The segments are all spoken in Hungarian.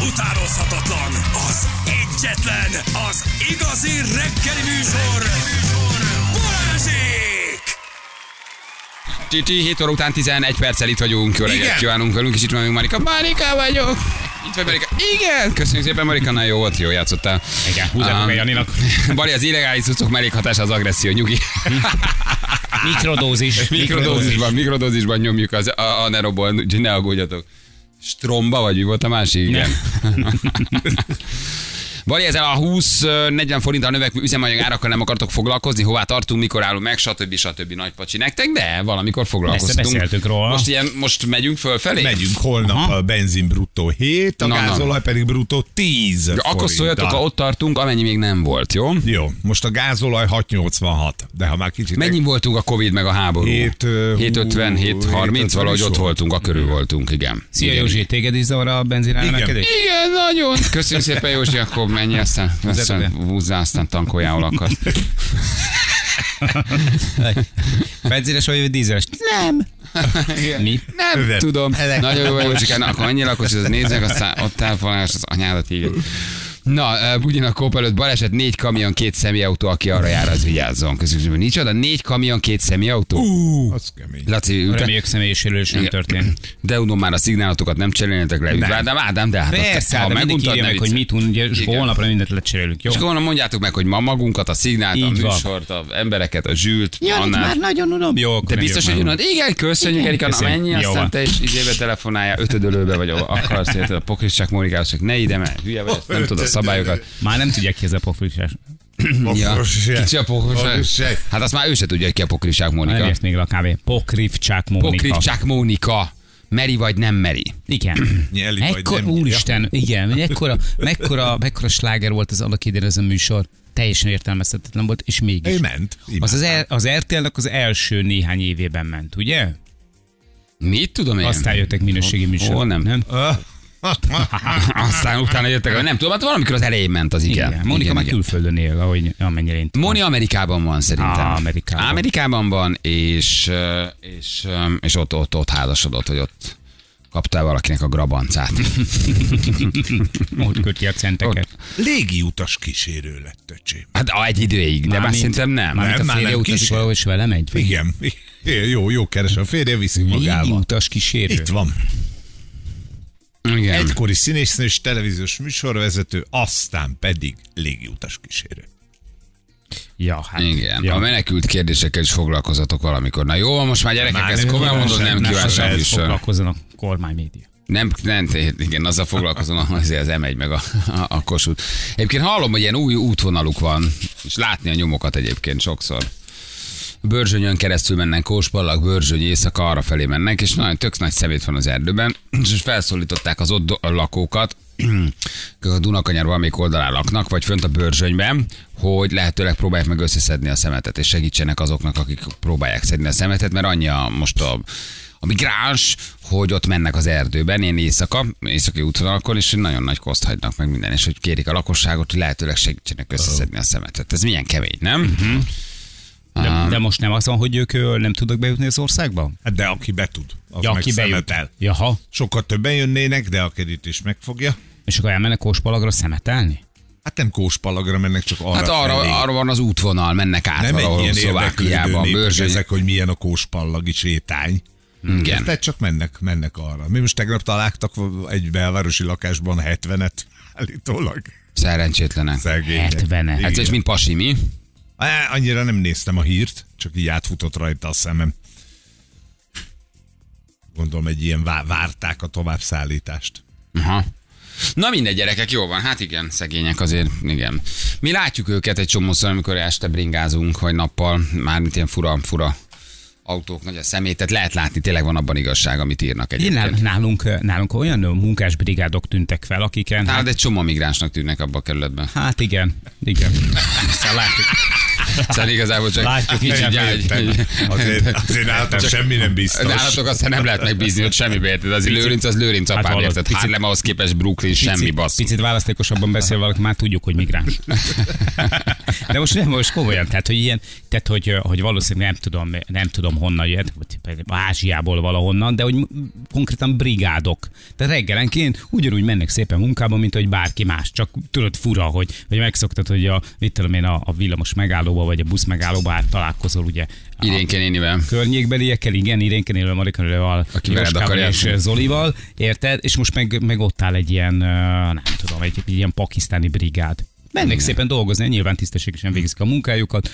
utánozhatatlan, az egyetlen, az igazi reggeli műsor, Balázsék! Titi, 7 óra után 11 perccel itt vagyunk. Jó reggelt kívánunk velünk, és itt van még Marika. Marika vagyok. Itt vagy Marika. Igen, köszönjük szépen Marika, nagyon jó volt, jó játszottál. Igen, húzátok Um, meg Janinak. Bari, az illegális cuccok mellékhatása az agresszió, nyugi. Mikrodózis. mikrodózisban, mikrodózisban nyomjuk az a, a neroból, úgyhogy ne aggódjatok. Stromba vagy, mi volt a másik? Igen. Bali, ezzel a 20-40 forinttal növekvő üzemanyag árakkal nem akartok foglalkozni, hová tartunk, mikor állunk meg, stb. stb. nagy pacsi nektek, de valamikor foglalkoztunk. beszéltünk róla. Most, ilyen, most megyünk fölfelé? Megyünk holnap Aha. a benzin bruttó 7, a Na, na. gázolaj pedig bruttó 10 Ja, Akkor szóljatok, ha ott tartunk, amennyi még nem volt, jó? Jó, most a gázolaj 6,86, de ha már kicsit... Mennyi voltunk a Covid meg a háború? Hét, ö, hú, 750, 730, 750 valahogy ott volt. voltunk, a körül voltunk, igen. Szia igen. Józsi, téged is zavar a benzin emelkedés? Igen, nagyon. Köszönjük szépen, Józsi, akkor menj, aztán, aztán be. húzzál, aztán tankoljál, ahol akarsz. Benzines vagy dízeles? Nem. Mi? Nem Övet. tudom. Elek- Nagyon jó vagy, Józsikán, akkor annyi lakos, hogy az nézzek, aztán ott elfoglalás az anyádat így. Na, uh, Bugyin a kóp előtt baleset, négy kamion, két személyautó, aki arra jár, az vigyázzon. Hogy nincs oda, négy kamion, két személyautó. Ú, az kemény. Laci, ültek, Reméljük személyes sérülés nem történt. De unom már a szignálatokat nem cserélnétek le. Nem. Ádám, Ádám, de hát Persze, ha de mindig meguntad, meg, hogy mit tudunk, ugye, és holnapra mindent lecserélünk, jó? És akkor mondjátok meg, hogy ma magunkat, a szignált, a műsort, a embereket, a zsűlt, Jani, már nagyon unom. Jó, De biztos, hogy unod. Igen, köszönjük, Erika, na mennyi, aztán te is izébe telefonálja, ötödölőbe vagy akarsz, érted, a pokrisság Mónikához, csak ne ide, mert hülye vagy, nem tudod szabályokat. Már nem tudják ki ez a pofrisás. Ja, Pokrisság. kicsi a. Pokrisság. Hát azt már ő se tudja, hogy ki a pokrisság Mónika. Nem ért még a kávé. Pokrivcsák Mónika. Pokrivcsák Mónika. Meri vagy nem meri. Igen. Nyeli vagy Ekkor, nem. úristen, igen, mekkora, mekkora, mekkora sláger volt az annak idején ez a műsor. Teljesen értelmezhetetlen volt, és mégis. Ő ment. Az, az, imádtam. er, az RTL-nek az első néhány évében ment, ugye? Mit tudom én? Aztán jöttek minőségi műsorok. Hol nem? nem? Aztán utána jöttek, nem tudom, hát valamikor az elején ment az igen. Igen. Monika igen, már igen. külföldön él, ahogy amennyire én tudom. Moni Amerikában van szerintem. Á, Amerikában. Amerikában van, és, ö, és, ö, és ott, ott, ott házasodott, hogy ott kaptál valakinek a grabancát. Ott köti a centeket. Légi utas kísérő lett, öcsém. Hát a egy időig, de már Mármint- szerintem nem. Mármint Nem, a már férje nem utazik valahol, és vele megy? Igen. Jó, jó keres a férje, viszi magával. utas kísérő. Itt van. Igen. Egykori színésznő és televíziós műsorvezető, aztán pedig légiutas kísérő. Ja, hát. Igen, Ja. a menekült kérdésekkel is foglalkozatok valamikor. Na jó, most már gyerekek, Már ezt nem komolyan mondod, nem kíváncsi a sem műsor. Foglalkozzon a kormánymédia. Nem, nem, igen, azzal foglalkozom, azért az M1 meg a, a, a Kossuth. Egyébként hallom, hogy ilyen új útvonaluk van, és látni a nyomokat egyébként sokszor. Börzsönyön keresztül mennek Kóspallag, Börzsöny éjszaka arra felé mennek, és nagyon tök nagy szemét van az erdőben, és felszólították az ott lakókat, a Dunakanyar valamelyik oldalán laknak, vagy fönt a Börzsönyben, hogy lehetőleg próbálják meg összeszedni a szemetet, és segítsenek azoknak, akik próbálják szedni a szemetet, mert annyi a, most a, a migráns, hogy ott mennek az erdőben, ilyen éjszaka, éjszakai útvonalakon, és nagyon nagy koszt hagynak meg minden, és hogy kérik a lakosságot, hogy lehetőleg segítsenek összeszedni a szemetet. Ez milyen kemény, nem? De, de most nem az van, hogy ők nem tudnak bejutni az országba? Hát de aki be tud, az Ja, meg aki szemetel. Jaha. Sokkal többen jönnének, de a kerítés megfogja. És akkor elmennek Kóspalagra szemetelni? Hát nem kóspalagra mennek, csak arra Hát arra, felé. arra van az útvonal, mennek át nem egy valahol ilyen Szlovákiába, érdeklődő népek Börzsöny. ezek, hogy milyen a kóspallagi sétány. Igen. Tehát csak mennek, mennek arra. Mi most tegnap találtak egy belvárosi lakásban 70-et állítólag. Szerencsétlenek. Szegények. 70-et. Hát Igen. és mint pasi, mi? Annyira nem néztem a hírt, csak így átfutott rajta a szemem. Gondolom egy ilyen vá- várták a továbbszállítást. Aha. Na mindegy, gyerekek, jó van, hát igen, szegények azért, igen. Mi látjuk őket egy csomószor, amikor este bringázunk, vagy nappal, mármint ilyen fura, fura autók, nagy a szemét, tehát lehet látni, tényleg van abban igazság, amit írnak Én egyébként. nál- nálunk, nálunk olyan munkásbrigádok tűntek fel, akiken... Hát Hát, egy csomó migránsnak tűnnek abban a kerületben. hát igen, igen. Aztán látjuk. Szóval igazából csak Látjuk, így gyágy. értem. Azért, azért nálatok semmi nem biztos. Az állatok aztán nem lehet megbízni, hogy semmibe érted. Az Lőrinc az Lőrinc apám, hallod, érted? picit- Harlem ahhoz képest Brooklyn semmi basszus. picit választékosabban beszél valaki, már tudjuk, hogy migráns. De most nem, most komolyan, tehát hogy ilyen, tehát hogy, hogy valószínűleg nem tudom, nem tudom honnan jött, vagy Ázsiából valahonnan, de hogy konkrétan brigádok. Tehát reggelenként ugyanúgy mennek szépen munkába, mint hogy bárki más. Csak tudod fura, hogy, hogy megszoktad, hogy a, mit tudom én, a, a villamos megállóba, vagy a busz megállóba hát találkozol ugye a Irénke nénivel. környékbeliekkel, igen, Irénkenélvel, Marikanővel, Aki veled Jóskával és. Zolival, érted? És most meg, meg ott áll egy ilyen, nem tudom, egy, egy ilyen pakisztáni brigád. Mennek szépen dolgozni, nyilván tisztességesen végzik a munkájukat,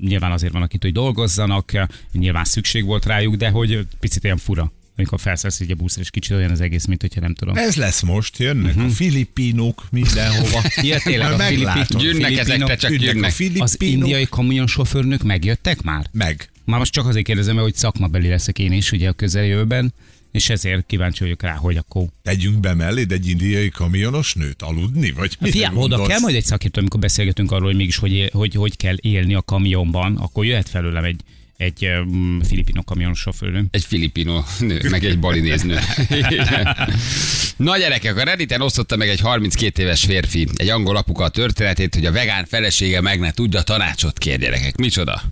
nyilván azért van, akit, hogy dolgozzanak, nyilván szükség volt rájuk, de hogy picit ilyen fura, amikor felszállsz egy a buszra, és kicsit olyan az egész, mint hogyha nem tudom. Ez lesz most, jönnek Mhm. a filipinok mindenhova. Ja, tényleg, a Majd filipi- meglátod. Jönnek filipinok, ezekre, csak Jönnek a jönnek. Az filipinok. indiai kamionsofőrnök megjöttek már? Meg. Már most csak azért kérdezem, mert hogy szakmabeli leszek én is ugye a közeljövőben, és ezért kíváncsi vagyok rá, hogy akkor... Tegyünk be melléd egy indiai kamionos nőt aludni? Vagy mire Fiam, oda kell majd egy szakértő, amikor beszélgetünk arról, hogy mégis hogy, hogy, hogy kell élni a kamionban, akkor jöhet felőlem egy, egy um, filipino kamionsofőr. Egy filipino nő, meg egy balinéz nő. Na gyerekek, a Redditen osztotta meg egy 32 éves férfi, egy angol apuka a történetét, hogy a vegán felesége meg ne tudja, tanácsot kér gyerekek. Micsoda?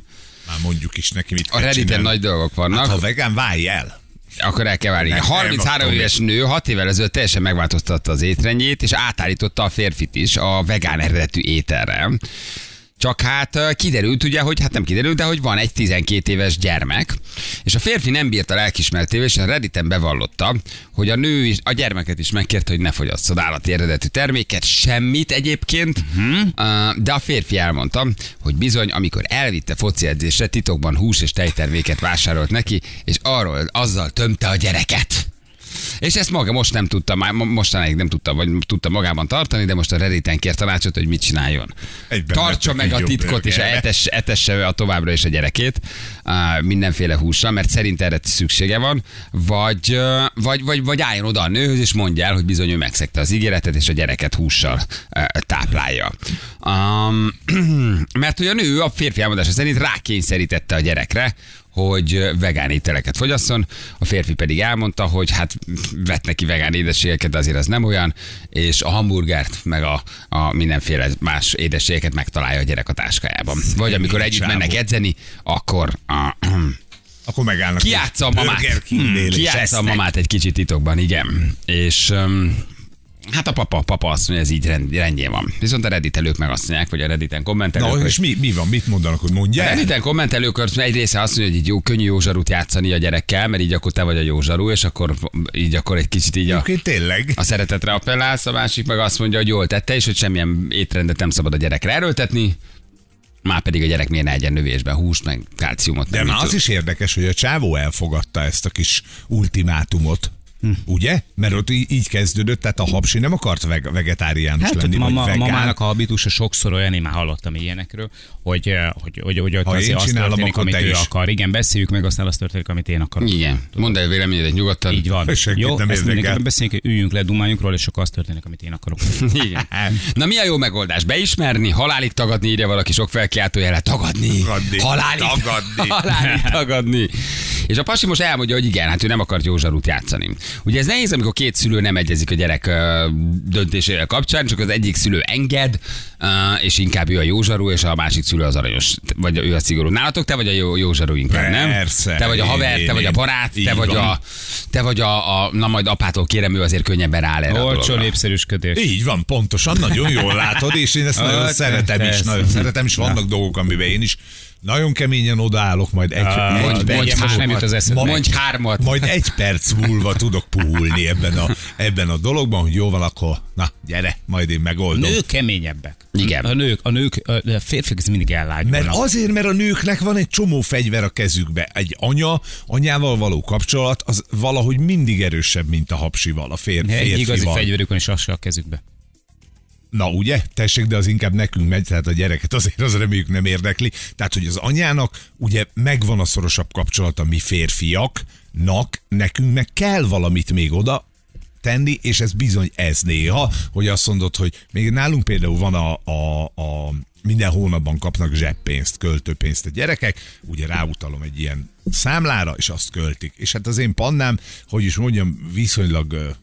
Már mondjuk is neki, mit A Redditen csinálni. nagy dolgok vannak. Hát, ha vegán, válj el. Akkor el kell várni. Nem, 33 nem, éves nő 6 évvel ezelőtt teljesen megváltoztatta az étrendjét, és átállította a férfit is a vegán eredetű ételre. Csak hát kiderült ugye, hogy hát nem kiderült, de hogy van egy 12 éves gyermek, és a férfi nem bírta lelkismertével, és a Redditen bevallotta, hogy a nő is, a gyermeket is megkérte, hogy ne fogyasszon állati eredetű terméket, semmit egyébként, uh-huh. de a férfi elmondta, hogy bizony, amikor elvitte foci edzésre, titokban hús és tejterméket vásárolt neki, és arról azzal tömte a gyereket. És ezt maga most nem tudta, már mo- mostanáig nem tudta, vagy tudta magában tartani, de most a Redditen kér tanácsot, hogy mit csináljon. Egyben Tartsa meg a titkot, és etesse, etesse a továbbra is a gyerekét á, mindenféle hússal, mert szerint erre szüksége van, vagy, vagy, vagy, vagy álljon oda a nőhöz, és mondja el, hogy bizony ő megszegte az ígéretet, és a gyereket hússal táplálja. Um, mert hogy a nő a férfi elmondása szerint rákényszerítette a gyerekre, hogy vegán ételeket fogyasszon, a férfi pedig elmondta, hogy hát vett neki vegán édességeket, de azért az nem olyan, és a hamburgert, meg a, a mindenféle más édességeket megtalálja a gyerek a táskájában. Vagy amikor együtt mennek edzeni, akkor a, Akkor megállnak. a mamát. A esznek. mamát egy kicsit titokban, igen. És um, hát a papa, papa azt mondja, ez így rend, rendjén van. Viszont a redditelők meg azt mondják, vagy a redditen kommentelők, Na, hogy és mi, mi van? Mit mondanak, hogy mondja a? Redditen kommentelők egy része azt mondja, hogy így jó, könnyű jó zsarút játszani a gyerekkel, mert így akkor te vagy a jó zsarú, és akkor így akkor egy kicsit így a, Egyébként tényleg. a szeretetre appellálsz, a másik meg azt mondja, hogy jól tette, és hogy semmilyen étrendet nem szabad a gyerekre erőltetni, már pedig a gyerek miért ne egyen növésben húst, meg kalciumot. De már az is érdekes, hogy a csávó elfogadta ezt a kis ultimátumot. Hm. Ugye? Mert ott így kezdődött, tehát a hapsi nem akart veg- vegetáriánus Hát lenni, ott vagy vegán. mamának a habitusa sokszor olyan, én már hallottam ilyenekről, hogy, eh, hogy, hogy, hogy, hogy Ha azért én az csinálom, történik, akkor amit te ő is. akar. Igen, beszéljük meg, aztán az történik, amit én akarok. Igen, mondd el véleményedet nyugodtan. Így van. Senkit Jó, nem ezt mindenképpen beszéljünk, üljünk le, dumáljunk róla, és akkor az történik, amit én akarok. Igen. Na mi a jó megoldás? Beismerni, halálig tagadni, írja valaki sok felkiáltójele. Tagadni. Tagadni. Halálig Tagadni. halálig tagadni. És a pasi most elmondja, hogy igen, hát ő nem akart jó zsarút játszani. Ugye ez nehéz, amikor két szülő nem egyezik a gyerek döntésével kapcsán, csak az egyik szülő enged, és inkább ő a jó zsarú, és a másik szülő az aranyos, vagy ő a szigorú. Nálatok te vagy a jó, jó zsarú inkább, nem? Persze. Te vagy a haver, te vagy a barát, te vagy a, te vagy a, a, na majd apától kérem, ő azért könnyebben áll erre Olcsó népszerűsködés. Így van, pontosan, nagyon jól látod, és én ezt nagyon szeretem is, nagyon szeretem, és vannak dolgok, amiben én is nagyon keményen odaállok, majd egy, Ah, egy Mondj, de mondj, nem jut az eszedbe. mondj hármat. majd egy perc múlva tudok puhulni ebben a, ebben a dologban, hogy jó van, akkor na, gyere, majd én megoldom. Nők keményebbek. Igen. A nők, a nők, a férfiak ez mindig ellágyulnak. Mert azért, mert a nőknek van egy csomó fegyver a kezükbe. Egy anya, anyával való kapcsolat, az valahogy mindig erősebb, mint a hapsival, a fér, Egy igazi férfival. fegyverük van, és az se a kezükbe. Na ugye, tessék, de az inkább nekünk megy, tehát a gyereket azért az reméljük nem érdekli. Tehát, hogy az anyának ugye megvan a szorosabb kapcsolata mi férfiaknak, nekünk meg kell valamit még oda tenni, és ez bizony ez néha, hogy azt mondod, hogy még nálunk például van a, a, a minden hónapban kapnak zseppénzt, költőpénzt a gyerekek, ugye ráutalom egy ilyen számlára, és azt költik. És hát az én pannám, hogy is mondjam, viszonylag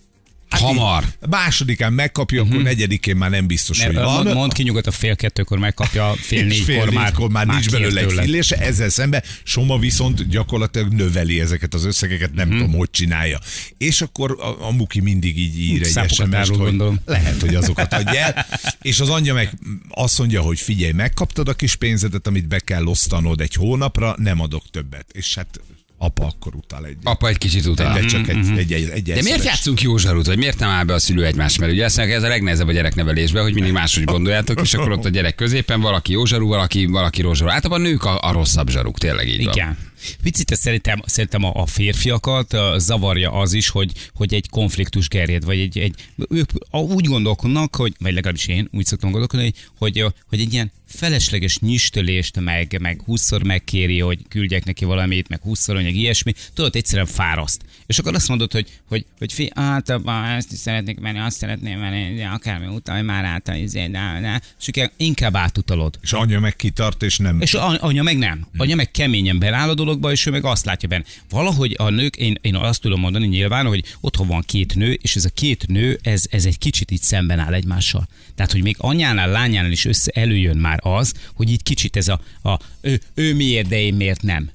Hamar. így Másodikán megkapja, uh-huh. akkor negyedikén már nem biztos, Ne, hogy van. mond, mond ki nyugodt a fél kettőkor megkapja, fél És négykor már, négykor már nincs belőle egy fillése, ezzel szemben Soma viszont gyakorlatilag növeli ezeket az összegeket, nem Mhm. tudom, hogy csinálja. És akkor a, a Muki mindig így ír egy sms hogy gondolom. lehet, hogy azokat adja el. És az anyja meg azt mondja, hogy figyelj, megkaptad a kis pénzedet, amit be kell osztanod egy hónapra, nem adok többet. És hát apa akkor utal egy. Apa egy kicsit utal. De csak egy, egy, egy, egy De miért játszunk jó zsarút, vagy miért nem áll be a szülő egymás mellé? Ugye azt mondják, ez a legnehezebb a gyereknevelésben, hogy mindig máshogy gondoljátok, és akkor ott a gyerek középen valaki jó zsarú, valaki, valaki rossz zsarú. Általában a nők a, a rosszabb zsaruk, tényleg így van. Igen. Picit szerintem, szerintem a, a férfiakat ö, zavarja az is, hogy, hogy egy konfliktus gerjed, vagy egy, egy ők a- úgy gondolkodnak, hogy, vagy legalábbis én úgy szoktam gondolkodni, hogy, hogy, egy ilyen felesleges nyistölést, meg, meg húszszor megkéri, hogy küldjek neki valamit, meg húszszor, meg ilyesmi, tudod, egyszerűen fáraszt. És akkor azt mondod, hogy, hogy, hogy fi, általában ezt is szeretnék menni, azt szeretném menni, de akármi utalj már át, izé, de, de, és inkább átutalod. És anya meg kitart, és nem. És a- anya meg nem. Anya meg keményen beláll a dologba, és ő meg azt látja benne. Valahogy a nők, én, én azt tudom mondani nyilván, hogy otthon van két nő, és ez a két nő, ez, ez egy kicsit így szemben áll egymással. Tehát, hogy még anyánál, lányánál is össze előjön már az, hogy így kicsit ez a, a ő, ő miért, de én miért nem.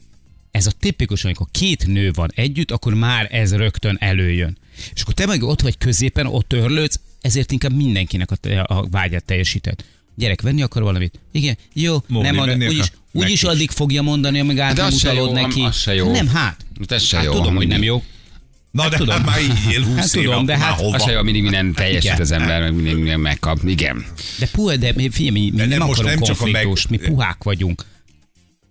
Ez a tipikus, amikor két nő van együtt, akkor már ez rögtön előjön. És akkor te meg ott vagy középen, ott örlődsz, ezért inkább mindenkinek a, a vágyat teljesíted. Gyerek, venni akar valamit? Igen, jó, Mogli, nem ad, úgyis, úgyis addig fogja mondani, amíg át De nem az se utalod jó, neki. az se jó. Nem, hát. Ez se hát jó, tudom, hogy nem jó. Na de tudom. hát már él 20 Hát tudom, de hát- hova? Az se jó, mindig minden teljesít Igen. az ember, meg mindig minden megkap. Igen. De puha, de mi- figyelj, mi, mi De nem, nem, most akarunk nem csak a meg- konfliktust, mi puhák vagyunk.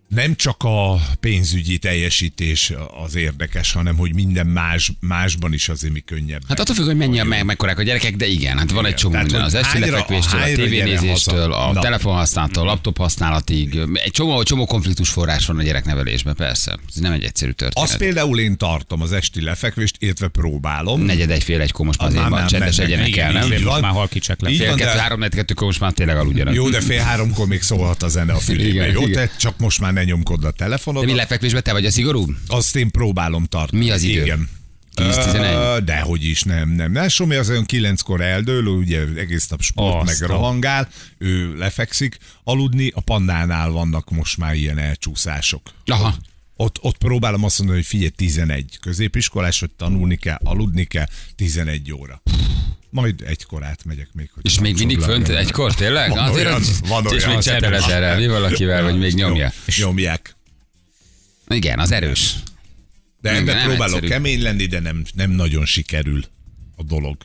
Nem csak a pénzügyi teljesítés az érdekes, hanem hogy minden más, másban is azért mi könnyebb. Hát attól függ, hogy mennyi a meg, mekkorák a gyerekek, de igen, hát van egy csomó Tehát, minden. Az hogy esti hányra- lefekvéstől, a tévénézéstől, a Na. telefonhasználattól, a laptop használatig. Egy csomó, csomó konfliktus forrás van a gyereknevelésben, persze. Ez nem egy egyszerű történet. Azt például én tartom az esti lefekvést, illetve próbálom. Negyed egy fél egykor most azért van, nem csendes egyenek kell, nem? Most van. már halkicsek. Így Fél kettő, de- három, negyed kettőkor most már tényleg aludjanak. Jó, de fél háromkor még szólhat a zene a fülébe. Jó, csak most már ne nyomkod a De telefonod. mi lefekvésben te vagy a szigorú? Azt én próbálom tartani. Mi az idő? Igen. 10-11? Ö, Dehogy is, nem, nem. Nem, Somi az olyan kilenckor eldől, ugye egész nap sport, Azt meg rohangál, ő lefekszik aludni, a pandánál vannak most már ilyen elcsúszások. Aha. Ott, ott próbálom azt mondani, hogy figyelj, 11 középiskolás, hogy tanulni kell, aludni kell, 11 óra. Majd egykor átmegyek még. Hogy És még mindig fönt egykor, tényleg? Van Azért olyan, az- van És olyan. még csetelez erre, mi valakivel, vagy még nyomja. Nyomják. Igen, az erős. De ebben próbálok egyszerű. kemény lenni, de nem, nem nagyon sikerül a dolog.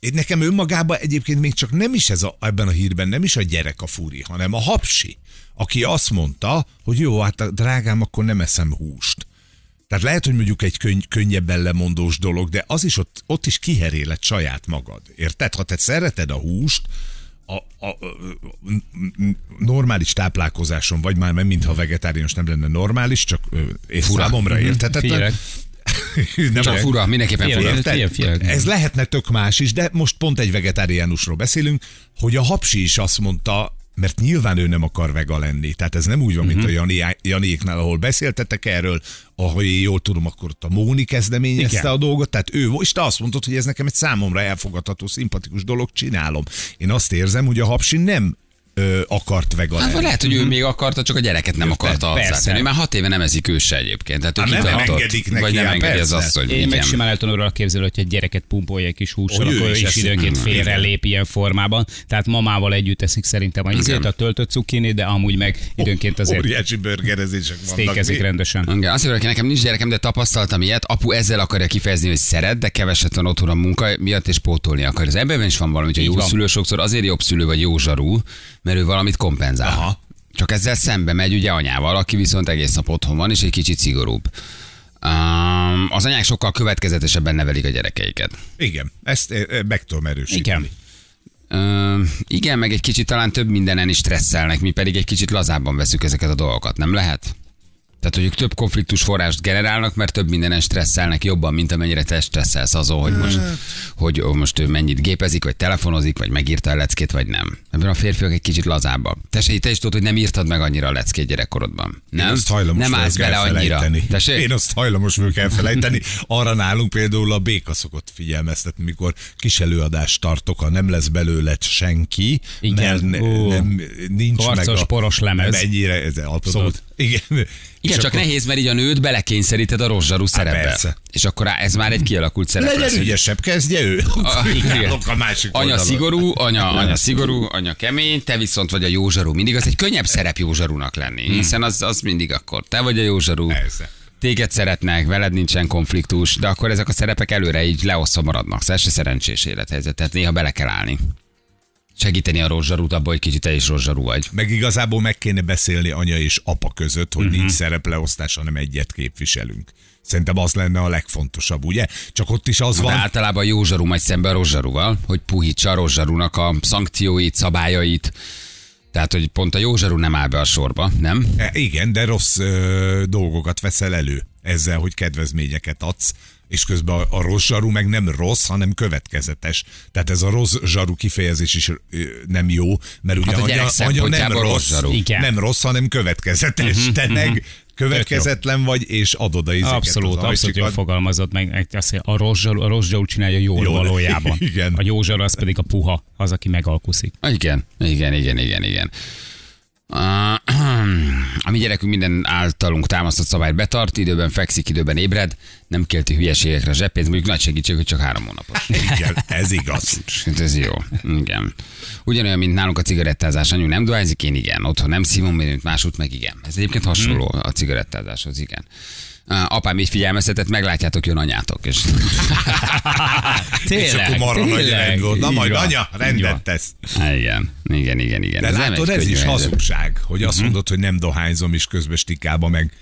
Én nekem önmagában egyébként még csak nem is ez a, ebben a hírben nem is a gyerek a furi, hanem a hapsi, aki azt mondta, hogy jó, hát drágám, akkor nem eszem húst. Tehát lehet, hogy mondjuk egy könny- könnyebben lemondós dolog, de az is ott, ott is kiheréled saját magad. Érted? Ha te szereted a húst, a, a, a, normális táplálkozáson vagy már nem, mintha vegetáriánus nem lenne normális, csak és számomra érthetetlen. Figyelek. Nem Csak fura, mindenképpen fura. Érted? Figyelj. Ez lehetne tök más is, de most pont egy vegetáriánusról beszélünk, hogy a hapsi is azt mondta, mert nyilván ő nem akar vega lenni. Tehát ez nem úgy van, Mhm. mint a Jani, Janiéknál, ahol beszéltetek erről, ahogy én jól tudom, akkor ott a Móni kezdeményezte Igen. a dolgot, tehát ő, és te azt mondtad, hogy ez nekem egy számomra elfogadható, szimpatikus dolog, csinálom. Én azt érzem, hogy a hapsi nem ö, akart vega Hát lenni. lehet, hogy ő még akarta, csak a gyereket nem akarta Persze. Ő már hat éve nem ezik ő se egyébként. Tehát ő Hát nem kitartott. engedik neki, Vagy nem hát engedi az persze. asszony. Én meg simán el tudom arra képzelni, hogy egy gyereket pumpolja egy kis hússal, ő akkor ő is időnként Mm, félre igen. lép ilyen formában. Tehát mamával együtt eszik szerintem a izét, a töltött cukkini, de amúgy meg időnként azért Óriási burgerezések vannak. sztékezik rendesen. Igen, azt mondja, hogy nekem nincs gyerekem, de tapasztaltam ilyet. Apu ezzel akarja kifejezni, hogy szeret, de keveset van otthon a munka miatt, és pótolni akar. Az ebben is van valami, hogy a jó szülő sokszor azért jobb szülő vagy jó zsarú, mert ő valamit kompenzál. Aha. Csak ezzel szembe megy ugye anyával, aki viszont egész nap otthon van, és egy kicsit szigorúbb. Um, az anyák sokkal következetesebben nevelik a gyerekeiket. Igen, ezt eh, eh, meg tudom erősíteni. Igen. Uh, igen, meg egy kicsit talán több mindenen is stresszelnek, mi pedig egy kicsit lazábban veszük ezeket a dolgokat. Nem lehet? Tehát, hogy ők több konfliktus forrást generálnak, mert több mindenen stresszelnek jobban, mint amennyire te stresszelsz azon, hogy most, hogy ó, most ő mennyit gépezik, vagy telefonozik, vagy megírta a leckét, vagy nem. Ebben a férfiak egy kicsit lazábbak. Te, se- te is tudod, hogy nem írtad meg annyira a leckét gyerekkorodban. Nem? Én azt hajlamos nem állsz bele annyira. Tessék? Én azt hajlamos vagyok elfelejteni. Arra nálunk például a béka szokott figyelmeztetni, mikor kis előadást tartok, ha nem lesz belőle senki, Igen. mert ne, nem, nincs Karcos, meg a, poros lemez. Nem ennyire, ez abszolút. Igen. Igen, csak akkor nehéz, mert így a nőt belekényszeríted a rozsarú szerepbe. persze. És akkor á- ez már egy kialakult szerep Legyen lesz. ügyesebb, kezdje ő. A- igen. A másik Anya oldalon. szigorú, anya, anya szigorú, anya kemény, te viszont vagy a józsarú. Mindig az egy könnyebb szerep józsarúnak lenni, hiszen az, az mindig akkor te vagy a józsarú. Persze. Téged szeretnek, veled nincsen konfliktus, de akkor ezek a szerepek előre így leosztva maradnak. Ez se szerencsés élethelyzet, tehát néha bele kell állni. Segíteni a rozsarút abban, hogy kicsit te is rozsarú vagy. Meg igazából meg kéne beszélni anya és apa között, hogy nincs szerepleosztás, hanem egyet képviselünk. Szerintem az lenne a legfontosabb, ugye? Csak ott is az De van, általában a józsarú megy szembe a rozsarúval, hogy puhítsa a rozsarúnak a szankcióit, szabályait. Tehát, hogy pont a józsarú nem áll be a sorba, nem? E, Igen, de rossz ö, dolgokat veszel elő ezzel, hogy kedvezményeket adsz, és közben a, a rossz zsaru meg nem rossz, hanem következetes. Tehát ez a rossz zsaru kifejezés is nem jó, mert ugye Hát anya, anya nem rossz rossz, zsaru. Igen. nem rossz, hanem következetes. Te meg következetlen vagy, és adod a izéket Abszolút, az abszolút jól fogalmazott meg. Azt a rozsgyau, a rozsgyau csinálja jól, Jól. valójában. Igen. A józsar az pedig a puha, az, aki megalkuszik. Igen, igen, igen, igen, igen. A mi gyerekünk minden általunk támasztott szabályt betart, időben fekszik, időben ébred, nem kélti hülyeségekre zseppénzt, mondjuk nagy segítség, hogy csak három hónapos. Igen, ez igaz. Hát ez jó. Igen. Ugyanolyan, mint nálunk a cigarettázás. Anyu nem dohányzik, én igen. Otthon nem szívom, mint másút meg igen. Ez egyébként hasonló a cigarettázáshoz, igen. Apám így figyelmeztetett, meglátjátok, jön anyátok. És és akkor marra nagy rend volt. Na majd van. anya, rendet tesz. igen, igen, igen, igen. De Ez látod, ez is hazugság, hogy azt mondod, hogy nem dohányzom, és közben stikába meg.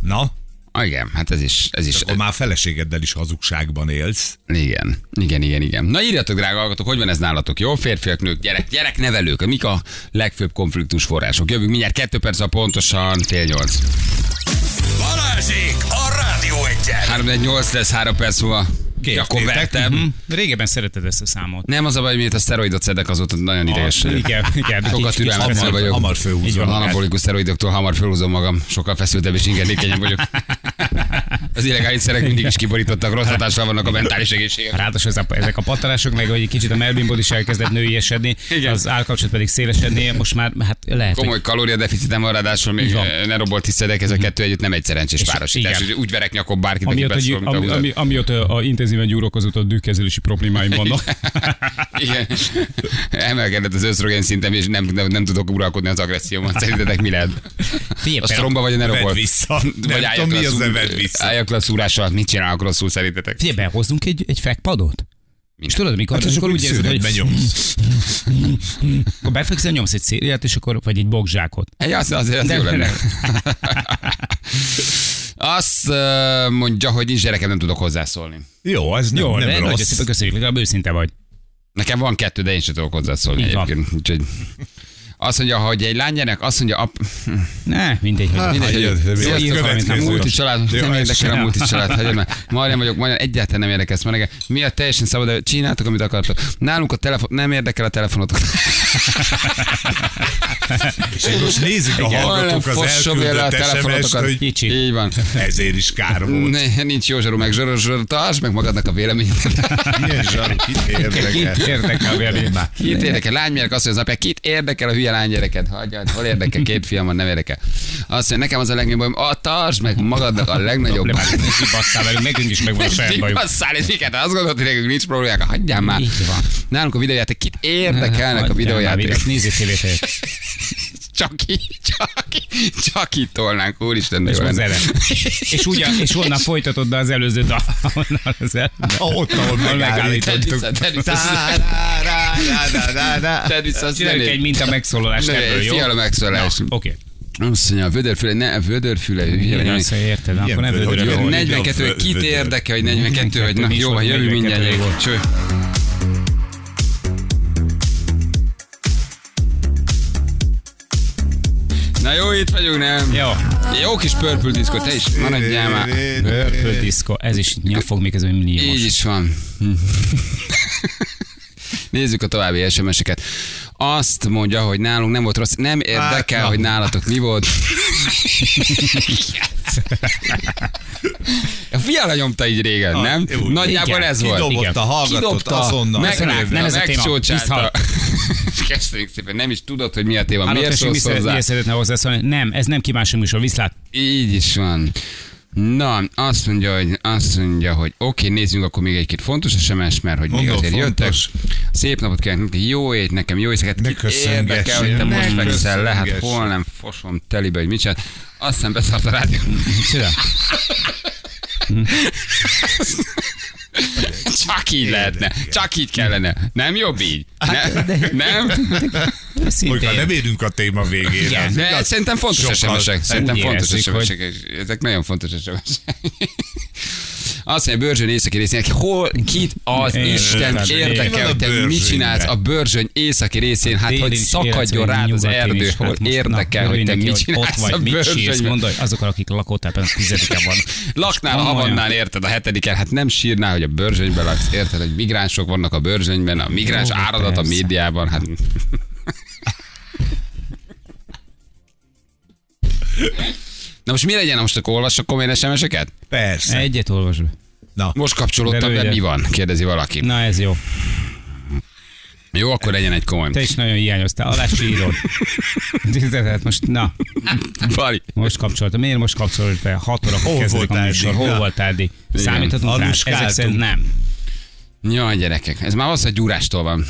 Na, Ah, Igen, hát ez is, ez is akkor már a feleségeddel is hazugságban élsz. Igen, igen, igen, igen. Na írjatok, drága hallgatók, hogy van ez nálatok? Jó, férfiak, nők, gyerek, gyereknevelők, mik a legfőbb konfliktus források? Jövünk mindjárt kettő perc, a pontosan fél nyolc. Balázsék a Rádió Egyen. 3 8 lesz, három perc múlva. Akkor vertem. Hm? Régebben szereted ezt a számot. Nem az a baj, miért a szteroidot szedek, azóta nagyon ideges. vagyok. Igen, igen. Türelmetlenebb hamar- vagyok. hamar fölhúzom. Anabolikus szteroidoktól hamar fölhúzom magam, sokkal feszültebb és ingedékenyebb vagyok. Az illegális szerek mindig is kiborítottak, rossz hatással vannak a mentális egészségek. Ráadásul ezek a pattanások, meg hogy egy kicsit a melbimbod is elkezdett nőiesedni, Igen. az állkapcsolat pedig szélesedni, most már hát lehet, hogy Komoly kalóriadeficitem van, ráadásul még van. eh, ne robolt hiszedek, ez a kettő együtt nem egy szerencsés És párosítás. Úgy- verek nyakon bárkit, aki Amiatt, beszól, hogy, mint a ami, húzat. ami, amiatt a intenzíven gyúrok azóta a dűkezelési problémáim vannak. Igen. Emelkedett az ösztrogen szintem, és nem, nem, nem tudok uralkodni az agressziómat. Szerintetek mi lehet? Figyelj, A stromba vagy a nerobol? vissza. Nem álljak tudom, mi az, de vedd vissza. Álljak le a szúrással, mit csinálok rosszul szerintetek? Figyelj, behozzunk egy, egy fekpadot? És tudod, mikor, Hát, és amikor akkor úgy érzed, hogy nyomsz. akkor befekszel, nyomsz egy szériát, és akkor, vagy egy bogzsákot. Egy, az, az De- jó lenne. Azt mondja, hogy nincs gyerekem, nem tudok hozzászólni. Jó, ez nem, Jó, nem nagyon rossz. szépen köszönjük, legalább őszinte vagy. Nekem van kettő, de én sem tudok hozzászólni Így van. egyébként. Úgyhogy azt mondja, hogy egy lánygyerek, azt mondja, ap, Ne, mindegy, hogy Mindegy, Hagyjad, hogy- mi Sziasztok, a multi család, nem érdekel a multi család, már. Marian vagyok, Marian, egyáltalán nem érdekel ezt. Mi a teljesen szabad, csináltok, amit akartok. Nálunk a telefon, nem érdekel a telefonotok. És most nézik a hallgatók az elküldött telefonotokat. hogy Kicsi. Így van. ezért is kár volt. Nincs jó zsaru, meg tartsd meg magadnak a véleményedet. Milyen zsaru, kit érdekel? Kit érdekel a vélemény? Kit érdekel? Lánygyerek azt mondja az apja, kit érdekel a hülye lánygyereket? Hagyjad, hol érdekel? Két fiam van, nem érdekel. Azt mondja, nekem az a legnagyobb bajom, a tartsd meg magadnak a legnagyobb hogy kibasszál velünk, nekünk is megvan a saját bajuk. Basszál, és miket? Azt gondolod, hogy nekünk nincs problémák, hagyjál már. Így van. Nálunk a videójáték, kit érdekelnek a videójáték? Nézzék tévét. Csak így, csak így, csak így tolnánk, úristen, de És jó lenne. És, ugyan, és onnan folytatod be az előző dal. Onnan az el- Ott, ahol megállítottuk. Csináljuk egy minta megszólalást ebből, jó? fiala megszólás. Oké. Azt mondja, a vödörfüle, ne, a vödörfüle, azt érted, akkor nem vödör- vödöröl. Jó, hogy- 42, kit érdekel, hogy 42, hogy na, 42 jó, van, jövő mindjárt. 42 volt. Cső. Na jó, itt vagyunk, nem? Jó. Jó kis purple diszkó, te is maradjál már. Purple Disco, ez is nyafog még ez egy milliós. Így is van. Nézzük a további SMS-eket. Azt mondja, hogy nálunk nem volt rossz. Nem érdekel, na. hogy nálatok mi volt. A fiala nyomta így régen, nem? jó. Nagyjából Igen. ez volt. Kidobott a hallgatót Kidobta, azonnal. meg, nem ez a téma. Köszönjük szépen, nem is tudod, hogy mi a téma. Miért szólsz hozzá? miért szeretne hozzászólni? Nem, ez nem kívánság műsor, viszlát. Így is van. Na, azt mondja, hogy, azt mondja, hogy oké, nézzünk akkor még egy-két fontos SMS, mert hogy még Mondom, azért jöttek. Szép napot kívánok, jó ét, nekem jó éjszakát. Ne Ki köszöngessél, Érdekel, hogy te most fekszel le, hát köszöngessél. hol nem fosom telibe, hogy mit csinál. Aztán beszart a rádió. Csak így lehetne, csak így kellene. Nem jobb így? Hát, Ne, nem? Szintén. nem érünk a téma végére. Igen, De Igaz? szerintem fontos SMS-ek. Szerintem fontos érezzük, hogy-. Ezek nagyon fontos SMS-ek. Azt mondja, Börzsöny északi részén, hol, kit az Én- Isten érdekel, hogy te mit csinálsz a Börzsöny északi részén, hát hogy szakadjon rád az erdő, is, hol hát érdekel, na, hogy te mit csinálsz Ott vagy, a Börzsönyben. mondd, azok, akik lakótelepen a tizedike van. Laknál a. Havannál, érted, a hetediken, hát nem sírnál, hogy a Börzsönyben laksz, érted, hogy migránsok vannak a Börzsönyben, a migráns Jó, áradat a persze. médiában, hát... Na most mi legyen, most akkor olvassak komoly SMS-eket? Persze. Egyet olvasd be. Na, Most kapcsolódtam De be, mi van? Kérdezi valaki. Na ez jó. Jó, akkor legyen egy komoly. Te is nagyon hiányoztál. Alá sírod. Tehát most, na, Bali. most kapcsoltam. Miért most kapcsolod be? 6 óra Hol kezdődik a műsor. Hol voltál eddig? Számíthatunk rá? Ezek szerint nem. Jaj, gyerekek, ez már az, hogy gyúrástól van.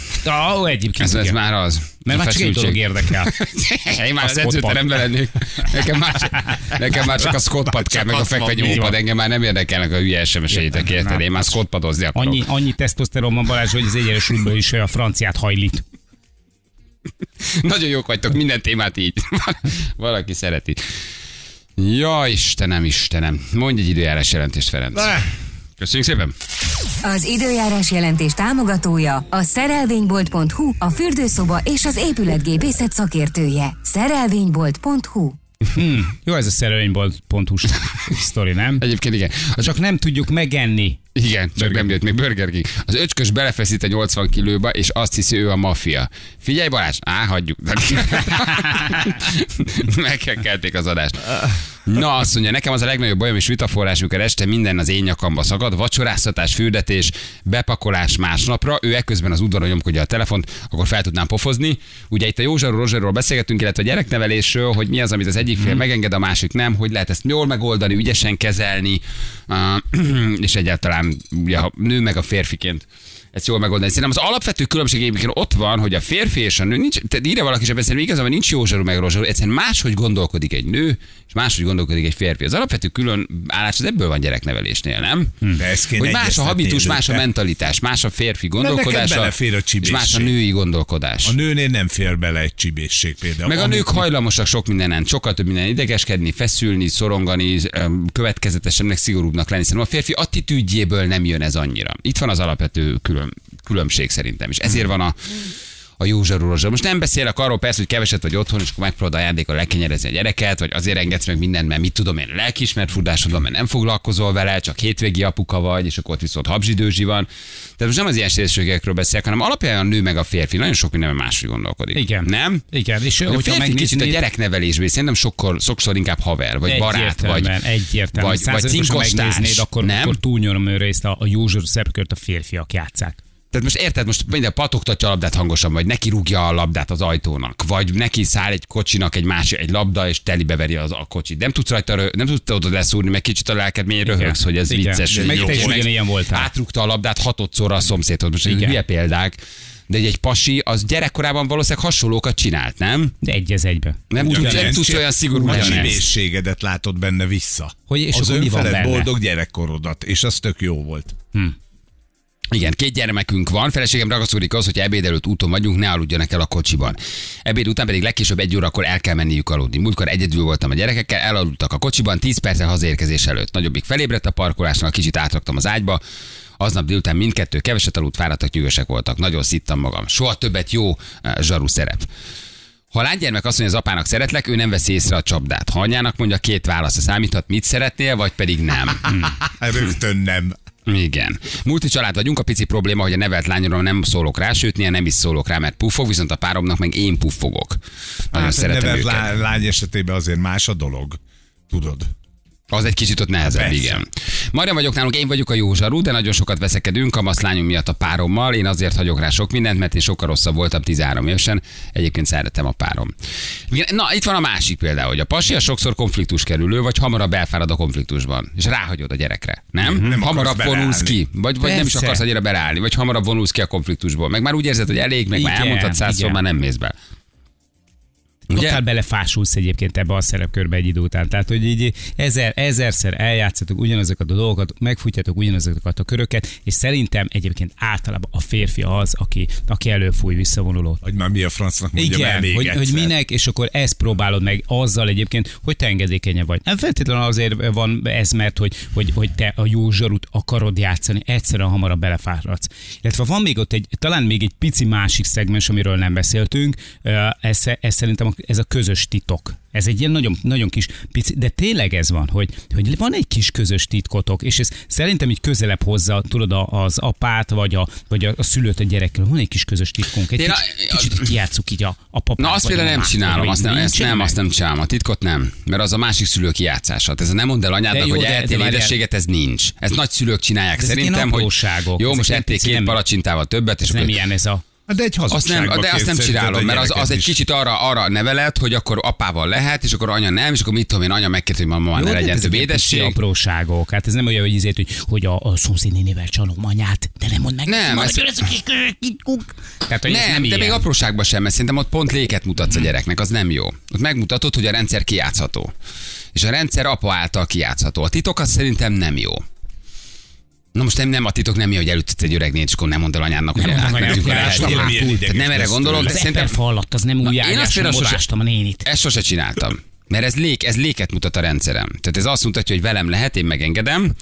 Ó, egyébként Ez, ez már az. Mert már csak egy dolog érdekel. Én már az edzőteremben lennék. Nekem már, nekem már csak a squatpad kell, meg a azt van, fekve így nyomópad. van. Engem már nem érdekelnek a hülye SMS-eitek, érted? Én már squatpadozni akarok. Annyi, annyi tesztoszteron van Balázs, hogy az egyenes útból is a franciát hajlít. Nagyon jók vagytok, minden témát így. Valaki szereti. Ja, Istenem, Istenem. Mondj egy időjárás jelentést, Ferenc. Ne. Köszönjük szépen. Az időjárás jelentés támogatója a szerelvénybolt.hu, a fürdőszoba és az épületgépészet szakértője. Szerelvénybolt.hu Jó ez a szerelvénybolt.hu sztori, nem? Egyébként igen. Az Csak nem tudjuk megenni. Igen, csak Burger nem jött még Burger King. Az öcskös belefeszít a 80 kilóba, és azt hiszi, ő a maffia. Figyelj Balázs, á, hagyjuk. Megkelték az adást. Na, azt mondja, nekem az a legnagyobb bajom és vitaforrás, mikor este minden az én nyakamba szakad, vacsoráztatás, fürdetés, bepakolás másnapra, ő ekközben az udvaron nyomkodja a telefont, akkor fel tudnám pofozni. Ugye itt a Józsarú Rozsarról beszélgetünk, illetve a gyereknevelésről, hogy mi az, amit az egyik fél megenged, a másik nem, hogy lehet ezt jól megoldani, ügyesen kezelni, ah, és egyáltalán ugye, ha nő meg a férfiként ezt jól megoldani. Szerintem az alapvető különbség egyébként ott van, hogy a férfi és a nő, nincs, tehát írja valaki sem beszél, igazából nincs jó zsarú meg rossz zsarú, egyszerűen máshogy gondolkodik egy nő, és máshogy gondolkodik egy férfi. Az alapvető külön állás az ebből van gyereknevelésnél, nem? De ezt kéne Hogy más a habitus, más a mentalitás, más a férfi a és más a női gondolkodás. A nőnél nem fér bele egy csibészség például. Meg a nők hajlamosak sok mindenen, sokkal több minden idegeskedni, feszülni, szorongani, következetesebbnek, szigorúbbnak lenni. Szerintem a férfi attitűdjéből nem jön ez annyira. Itt van az alapvető külön, különbség szerintem, és ezért van a a jó zsarú rozsa. Most nem beszélek arról persze, hogy keveset vagy otthon, és akkor megpróbálod ajándékkal lekenyerezni a gyereket, vagy azért engedsz meg mindent, mert mit tudom én, lelkismert furdásod van, mert nem foglalkozol vele, csak hétvégi apuka vagy, és akkor ott viszont habzsidőzsi van. Tehát most nem az ilyen szélsőségekről beszélek, hanem alapján a nő meg a férfi nagyon sok minden máshogy gondolkodik. Igen. Nem? Igen, és A férfi kicsit a megnéznéd, gyereknevelésből szerintem sokkal, sokszor inkább haver, vagy barát, vagy, Egyértelműen, vagy, vagy cinkos megnéznéd, akkor, nem? akkor túlnyomó részt a, a józsor szerepkört a férfiak játszák. Tehát most érted, most minden patogtatja a labdát hangosan, vagy neki rúgja a labdát az ajtónak, vagy neki száll egy kocsinak egy másik, egy labda, és telibe veri az a kocsit. Nem tudsz rajta, rö- nem tudsz oda leszúrni, meg kicsit a lelked mély röhögsz, hogy ez Igen. vicces. Meg jó te is ugyanilyen voltál. Átrúgta a labdát hatodszorra a szomszédhoz. Most egy Igen. hülye példák, de egy, egy pasi, az gyerekkorában valószínűleg hasonlókat csinált, nem? De egy ez egybe. Nem, tudsz, Ugyanezt nem tudsz olyan szigorú A csibészségedet látod benne vissza. Hogy és az benne? boldog gyerekkorodat, és az tök jó volt. Igen, két gyermekünk van, feleségem ragaszkodik az, hogy ebéd előtt úton vagyunk, ne aludjanak el a kocsiban. Ebéd után pedig legkésőbb egy órakor el kell menniük aludni. Múltkor egyedül voltam a gyerekekkel, elaludtak a kocsiban, 10 perccel hazaérkezés előtt. Nagyobbik felébredt a parkolásnál, kicsit átraktam az ágyba. Aznap délután mindkettő keveset aludt, fáradtak, nyűgösek voltak. Nagyon szittam magam. Soha többet jó eh, zsaru szerep. Ha a lánygyermek azt mondja az apának szeretlek, ő nem veszi észre a csapdát. Ha anyának mondja, két válasz számíthat, mit szeretnél, vagy pedig nem. Rögtön nem. Igen. Multi család vagyunk, a pici probléma, hogy a nevelt lányomról nem szólok rá, sőt, néha nem is szólok rá, mert puffog, viszont a páromnak meg én puffogok. Nagyon Hát, szeretem nevelt őket. lá- lány esetében azért más a dolog. Tudod. Az egy kicsit ott nehezebb, Persze. igen. Marian vagyok nálunk, én vagyok a jó zsarú, de nagyon sokat veszekedünk kamasz lányunk miatt a párommal. Én azért hagyok rá sok mindent, mert én sokkal rosszabb voltam 13 évesen. Egyébként szeretem a párom. Na, itt van a másik példa, hogy a pasi a sokszor konfliktus kerülő, vagy hamarabb elfárad a konfliktusban, és ráhagyod a gyerekre. Nem? Nem hamarabb vonulsz ki, vagy, vagy nem is akarsz annyira berállni, vagy hamarabb vonulsz ki a konfliktusból. Meg már úgy érzed, hogy elég, meg már Igen, elmondtad százszor, már nem mész be. Ugye? Totál belefásulsz egyébként ebbe a szerepkörbe egy idő után. Tehát, hogy így ezer, ezerszer eljátszatok ugyanazokat a dolgokat, megfutjátok ugyanazokat a köröket, és szerintem egyébként általában a férfi az, aki, aki előfúj visszavonulót. Hogy már mi a francnak mondjam el Igen, még hogy, egyszer. hogy minek, és akkor ezt próbálod meg azzal egyébként, hogy te engedékenyebb vagy. Nem feltétlenül azért van ez, mert hogy, hogy, hogy te a jó zsarut akarod játszani, egyszerűen hamarabb belefáradsz. Illetve van még ott egy, talán még egy pici másik szegmens, amiről nem beszéltünk, ez, ez szerintem a- ez a közös titok. Ez egy ilyen nagyon, nagyon kis pici, de tényleg ez van, hogy, hogy van egy kis közös titkotok, és ez szerintem így közelebb hozza, tudod, az apát, vagy a, vagy a, a szülőt a gyerekkel. Van egy kis közös titkunk. Egy Én a- kicsit, kicsit kijátszuk így a, a papát. Na azt például nem csinálom, azt nem, ezt nem, azt nem csinálom. A titkot nem, mert az a másik szülő kijátszása. Ez a nem mondd el anyádnak, hogy eltél édességet, ez nincs. Ezt nagy szülők csinálják De szerintem, hogy jó, most ették két palacsintával többet, és Ez nem ilyen ez a... Hát De egy azt nem, de azt nem csinálom, mert az, az egy kicsit arra, arra neveled, hogy akkor apával lehet, és akkor anya nem, és akkor mit tudom én, anya megkérte, hogy mama Jó, ne legyen több édesség. apróságok. Hát ez nem olyan, hogy, izét, hogy, hogy a, a szomszédnénével csalom anyát, de nem mondd meg, Nem, ez- ez a kis. Tehát, hogy ez Nem, nem de ilyen. még apróságban sem, mert szerintem ott pont léket mutatsz a gyereknek, az nem jó. Ott megmutatod, hogy a rendszer kijátszható. És a rendszer apa által kijátszható. A titok az szerintem nem jó. Na most nem, nem a titok nem jó, hogy elütött egy öreg akkor nem mondd el anyának, hogy Nem milyen Tehát ideges nem erre de Az szerintem ember fallatt, az nem új én azt nem sose- a nénit. Ezt sose csináltam. Mert ez, lék, ez léket mutat a rendszerem. Tehát ez azt mutatja, hogy velem lehet, én megengedem,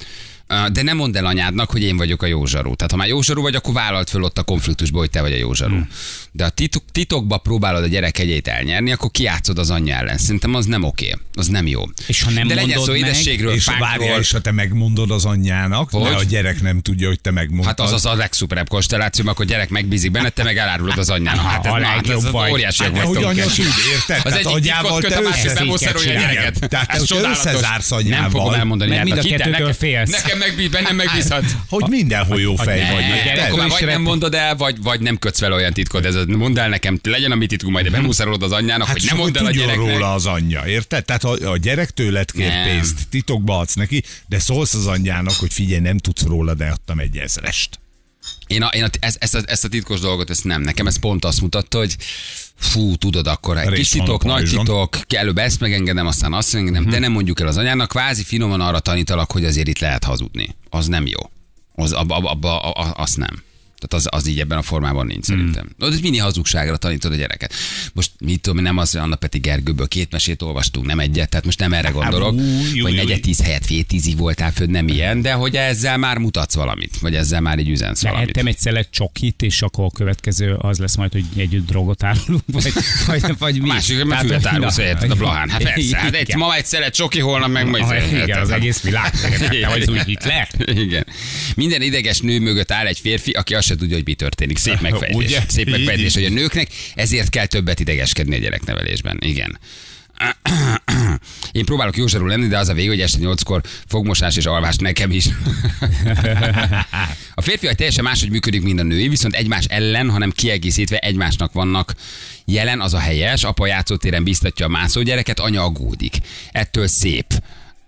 de nem mondd el anyádnak, hogy én vagyok a jó zsaru. Tehát ha már jó zsaru vagy, akkor vállalt föl ott a konfliktusba, hogy te vagy a jó zsaru. Hmm. De a titok, titokba próbálod a gyerek egyét elnyerni, akkor kiátszod az anyja ellen. Szerintem az nem oké, az nem jó. És ha nem de legyen mondod szó meg, édességről, És várja, és ha te megmondod az anyjának, Hogy? de a gyerek nem tudja, hogy te megmondtad. Hát az az a legszuperebb konstelláció, mert akkor a gyerek megbízik benned, te meg elárulod az anyjának. Hát ez, A hát ez vagy. óriásiak Hát, hogy anya tud, érted? Az egyik agyával te a másik össze- szemószerolja a gyereket. Tehát te összezársz Nem fogom elmondani, Mert hát mind a kettőtől nekem, félsz. nekem megbíz, bennem megbízhat. Hogy mindenhol jó fej Ne, vagy. akkor érted? már is vagy nem mondod el, vagy, vagy nem kötsz vele olyan titkot. Ez mondd el nekem, legyen a mi titkunk, majd bemuszarolod az anyjának, Hát hogy nem mondd el a gyereknek. róla az anyja, érted? Tehát a, a gyerek tőled kér Nem. pénzt, titokba adsz neki, de szólsz az anyjának, hogy figyelj, nem tudsz róla, de adtam egy ezrest. Én, a, én a, ezt, ezt, a, ezt a titkos dolgot, ezt nem. Nekem ez pont azt mutatta, hogy fú, tudod, akkor egy kis titok, nagy titok, előbb ezt megengedem, aztán azt megengedem, de nem mondjuk el az anyának, kvázi finoman arra tanítalak, hogy azért itt lehet hazudni. Az nem jó. Az, abba, abba, abba, azt nem. Tehát az, az így ebben a formában nincs szerintem. Mm. Ez mini hazugságra tanítod a gyereket. Most mit tudom, nem az, hogy Anna Peti Gergőből két mesét olvastunk, nem egyet, tehát most nem erre gondolok, új, új, hogy új. negyed tíz helyett fél tízig voltál föld, nem ilyen, de hogy ezzel már mutatsz valamit, vagy ezzel már így üzensz valamit. Ettem egy szelet csokit, és akkor a következő az lesz majd, hogy együtt drogot árulunk, vagy, vagy, vagy mi. Másik, mert füvet árulsz, érted a Blahán. Hát persze, hát egy, ma egy szelet csoki, holnap meg majd. Ah, Igen, az egész világ. Te vagy az új Hitler. Igen. Minden ideges nő mögött áll egy férfi, aki azt se tudja, hogy mi történik. Szép megfejtés. Ugye? Szép megfejtés, hogy a nőknek ezért kell többet idegeskedni a gyereknevelésben. Igen. Én próbálok józsarú lenni, de az a vége, hogy este nyolckor fogmosás és alvás nekem is. A férfiak teljesen máshogy működik, mint a női, viszont egymás ellen, hanem kiegészítve egymásnak vannak jelen, az a helyes. Apa játszótéren biztatja a mászó gyereket, anya aggódik. Ettől szép.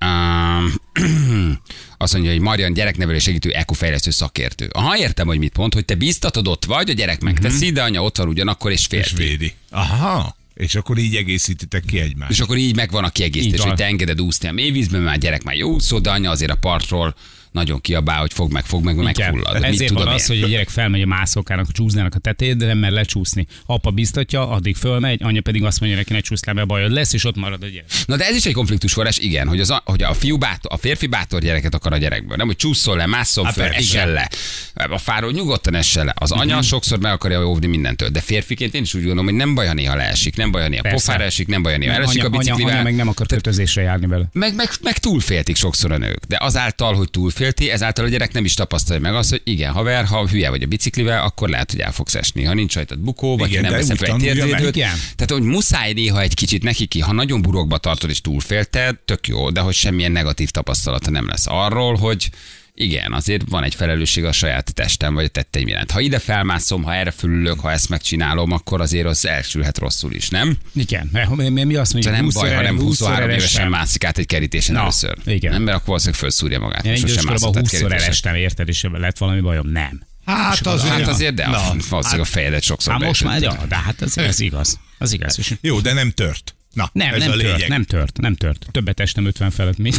Um, azt mondja, hogy Marian gyereknevelő segítő ekofejlesztő szakértő. Aha, értem, hogy mit mond, hogy te biztatod ott vagy, a gyerek megteszi, de anya ott van ugyanakkor, és És félti. védi. Aha. És akkor így egészítitek ki egymást. És akkor így megvan a kiegészítés, hogy te engeded úszni a mélyvízben, a gyerek már jó úszó, de anya azért a partról nagyon kiabál, hogy fog meg, fog meg, Igen. meghullad. Mit Ezért van az, én? hogy a gyerek felmegy a mászókának, a csúsznának a tetejét, de nem mer lecsúszni. Apa biztatja, addig fölmegy, anya pedig azt mondja neki, ne csúsz le, mert bajod lesz, és ott marad a gyerek. Na de ez is egy konfliktus forrás, igen, hogy, az a, hogy a fiú bátor, a férfi bátor gyereket akar a gyerekből. Nem, hogy csúszol le, másszon Hát föl, persze. essen le. A fáról nyugodtan essen le. Az anya Mhm. sokszor meg akarja óvni mindentől. De férfiként én is úgy gondolom, hogy nem baj, ha néha leesik, nem baj, ha néha Persze. pofára esik, nem baj, ha néha Anya, elesik a anya, biciklivel. anya meg nem akar kötözésre járni vele. Meg, meg, meg túlféltik sokszor a nők. De azáltal, hogy túlfélti, ezáltal a gyerek nem is tapasztalja meg azt, hogy igen, haver, ha hülye vagy a biciklivel, akkor lehet, hogy el fogsz esni. Ha nincs rajtad bukó, vagy Igen, nem veszed fel egy térdvédőt. Tehát, hogy muszáj néha egy kicsit neki ki, ha nagyon burokba tartod és túlfélted, tök jó, de hogy semmilyen negatív tapasztalata nem lesz arról, hogy igen, azért van egy felelősség a saját testem vagy a tetteim iránt. Ha ide felmászom, ha erre fölülök, ha ezt megcsinálom, akkor azért az elsülhet rosszul is, nem? Igen, mert mi, azt mondjuk, nem 20 baj, ha nem 23 évesen mászik át egy kerítésen Na, először. igen. Nem, mert akkor valószínűleg felszúrja magát. Én sosem mászott át 20-szor kerítésen. elestem, érted, és lett valami bajom? Nem. Hát azért, Hát azért, de a, valószínűleg a fejedet sokszor Hát most már, ja, de hát ez, ez igaz. Az igaz. És Jó, de nem tört. Na, nem, ez nem a lényeg. tört, nem tört, nem tört. Többet estem 50 felett, mi?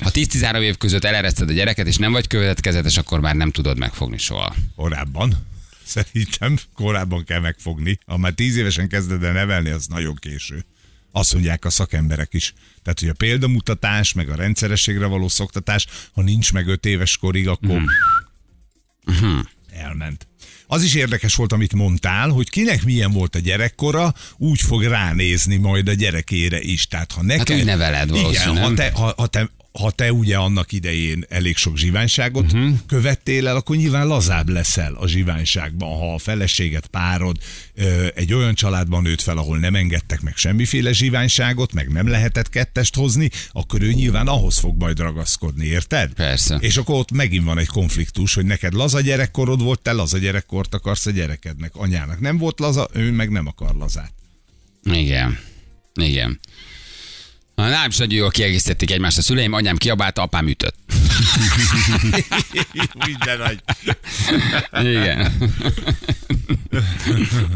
Ha 10-13 év között elereszted a gyereket, és nem vagy következetes, akkor már nem tudod megfogni soha. Korábban. Szerintem korábban kell megfogni. Ha már tíz évesen kezded el nevelni, az nagyon késő. Azt mondják a szakemberek is. Tehát, hogy a példamutatás, meg a rendszerességre való szoktatás, ha nincs meg öt éves korig, akkor elment. Az is érdekes volt, amit mondtál, hogy kinek milyen volt a gyerekkora, úgy fog ránézni majd a gyerekére is. Tehát, ha neked, Hát úgy neveled Igen, ha te, ha, ha te ha te ugye annak idején elég sok zsiványságot uh-huh. követtél el, akkor nyilván lazább leszel a zsiványságban. Ha a feleséget, párod ö, egy olyan családban nőtt fel, ahol nem engedtek meg semmiféle zsiványságot, meg nem lehetett kettest hozni, akkor ő nyilván ahhoz fog majd ragaszkodni, érted? Persze. És akkor ott megint van egy konfliktus, hogy neked laza gyerekkorod volt, te laza gyerekkort akarsz a gyerekednek. Anyának nem volt laza, ő meg nem akar lazát. Igen. Igen. Na, Nálam is nagyon jól kiegészítették egymást a szüleim, anyám kiabálta, apám ütött. Minden nagy. Igen.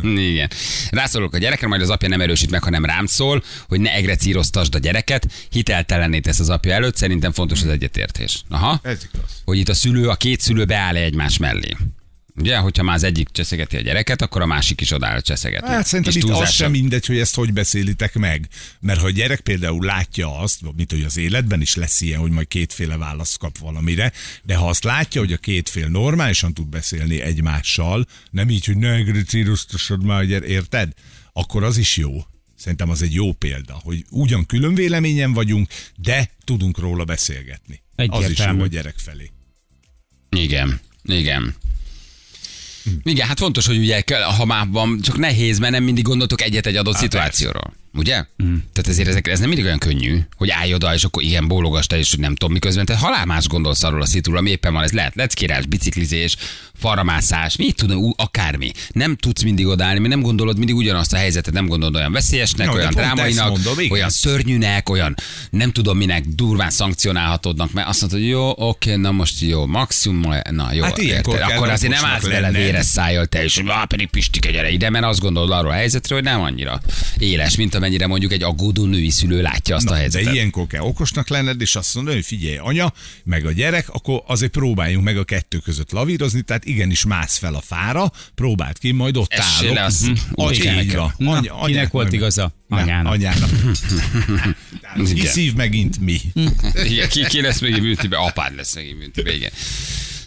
Igen. Rászólok a gyerekre, majd az apja nem erősít meg, hanem rám szól, hogy ne egrecíroztasd a gyereket, hiteltelenné tesz az apja előtt, szerintem fontos az egyetértés. Aha. Ez igaz. Hogy itt a szülő, a két szülő beáll egymás mellé. Ugye, hogyha már az egyik cseszegeti a gyereket, akkor a másik is odáll cseszegetni. Hát szerintem És itt az sem mindegy, hogy ezt hogy beszélitek meg. Mert ha a gyerek például látja azt, mint hogy az életben is lesz ilyen, hogy majd kétféle választ kap valamire, de ha azt látja, hogy a két fél normálisan tud beszélni egymással, nem így, hogy ne agresszíroztassad már, érted? Akkor az is jó. Szerintem az egy jó példa, hogy ugyan külön véleményen vagyunk, de tudunk róla beszélgetni. Az is Egyértelmű. jó a gyerek felé. Igen, igen. Igen, hát fontos, hogy ugye, ha már van, csak nehéz, mert nem mindig gondoltok egyet egy adott szituációról. Ugye? Mm. Tehát ezért ezek, ez nem mindig olyan könnyű, hogy állj oda, és akkor igen, bólogass te, és hogy nem tudom, miközben te halál más gondolsz arról a szituról, ami éppen van, ez lehet leckérás, biciklizés, faramászás, mit tudom, akármi. Nem tudsz mindig odállni, mert nem gondolod mindig ugyanazt a helyzetet, nem gondolod olyan veszélyesnek, No, olyan drámainak, mondom, igen. olyan szörnyűnek, olyan nem tudom minek, durván szankcionálhatódnak, mert azt mondod, hogy jó, oké, na most jó, maximum, na jó, Hát ilyenkor akkor azért nem állsz bele véres szájjal te ah, pedig Pistike gyere ide, mert azt gondolod arról a helyzetről, hogy nem annyira éles, mint amennyire mondjuk egy aggódó női szülő látja azt Na, a de helyzetet. ilyenkor kell okosnak lenned, és azt mondod, hogy figyelj, anya, meg a gyerek, akkor azért próbáljunk meg a kettő között lavírozni, tehát igenis mász fel a fára, próbáld ki, majd ott Essél állok. le, azt- Mhm. úgy. Na, Anya- kinek volt igaza? Anyának. anyának. Igen. Kiszív megint mi. Igen, ki, ki lesz megint büntibe? Apád lesz megint büntibe, igen.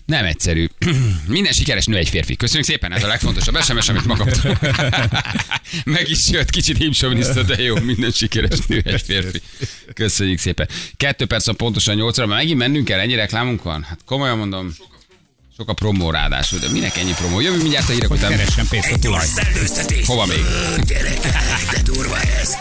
Nem egyszerű. Minden sikeres nő egy férfi. Köszönjük szépen, ez a legfontosabb SMS, amit ma kaptam. Meg is jött, kicsit hímsoviniszta, de jó, minden sikeres nő egy férfi. Köszönjük szépen. Kettő perc van pontosan nyolcra, mert megint mennünk kell, ennyi reklámunk van? Hát komolyan mondom, sok a promó ráadásul, de minek ennyi promó? Jövő mindjárt a hírek után. Keressen pénzt a tulaj. Hova még? Gyerekek, de durva ez.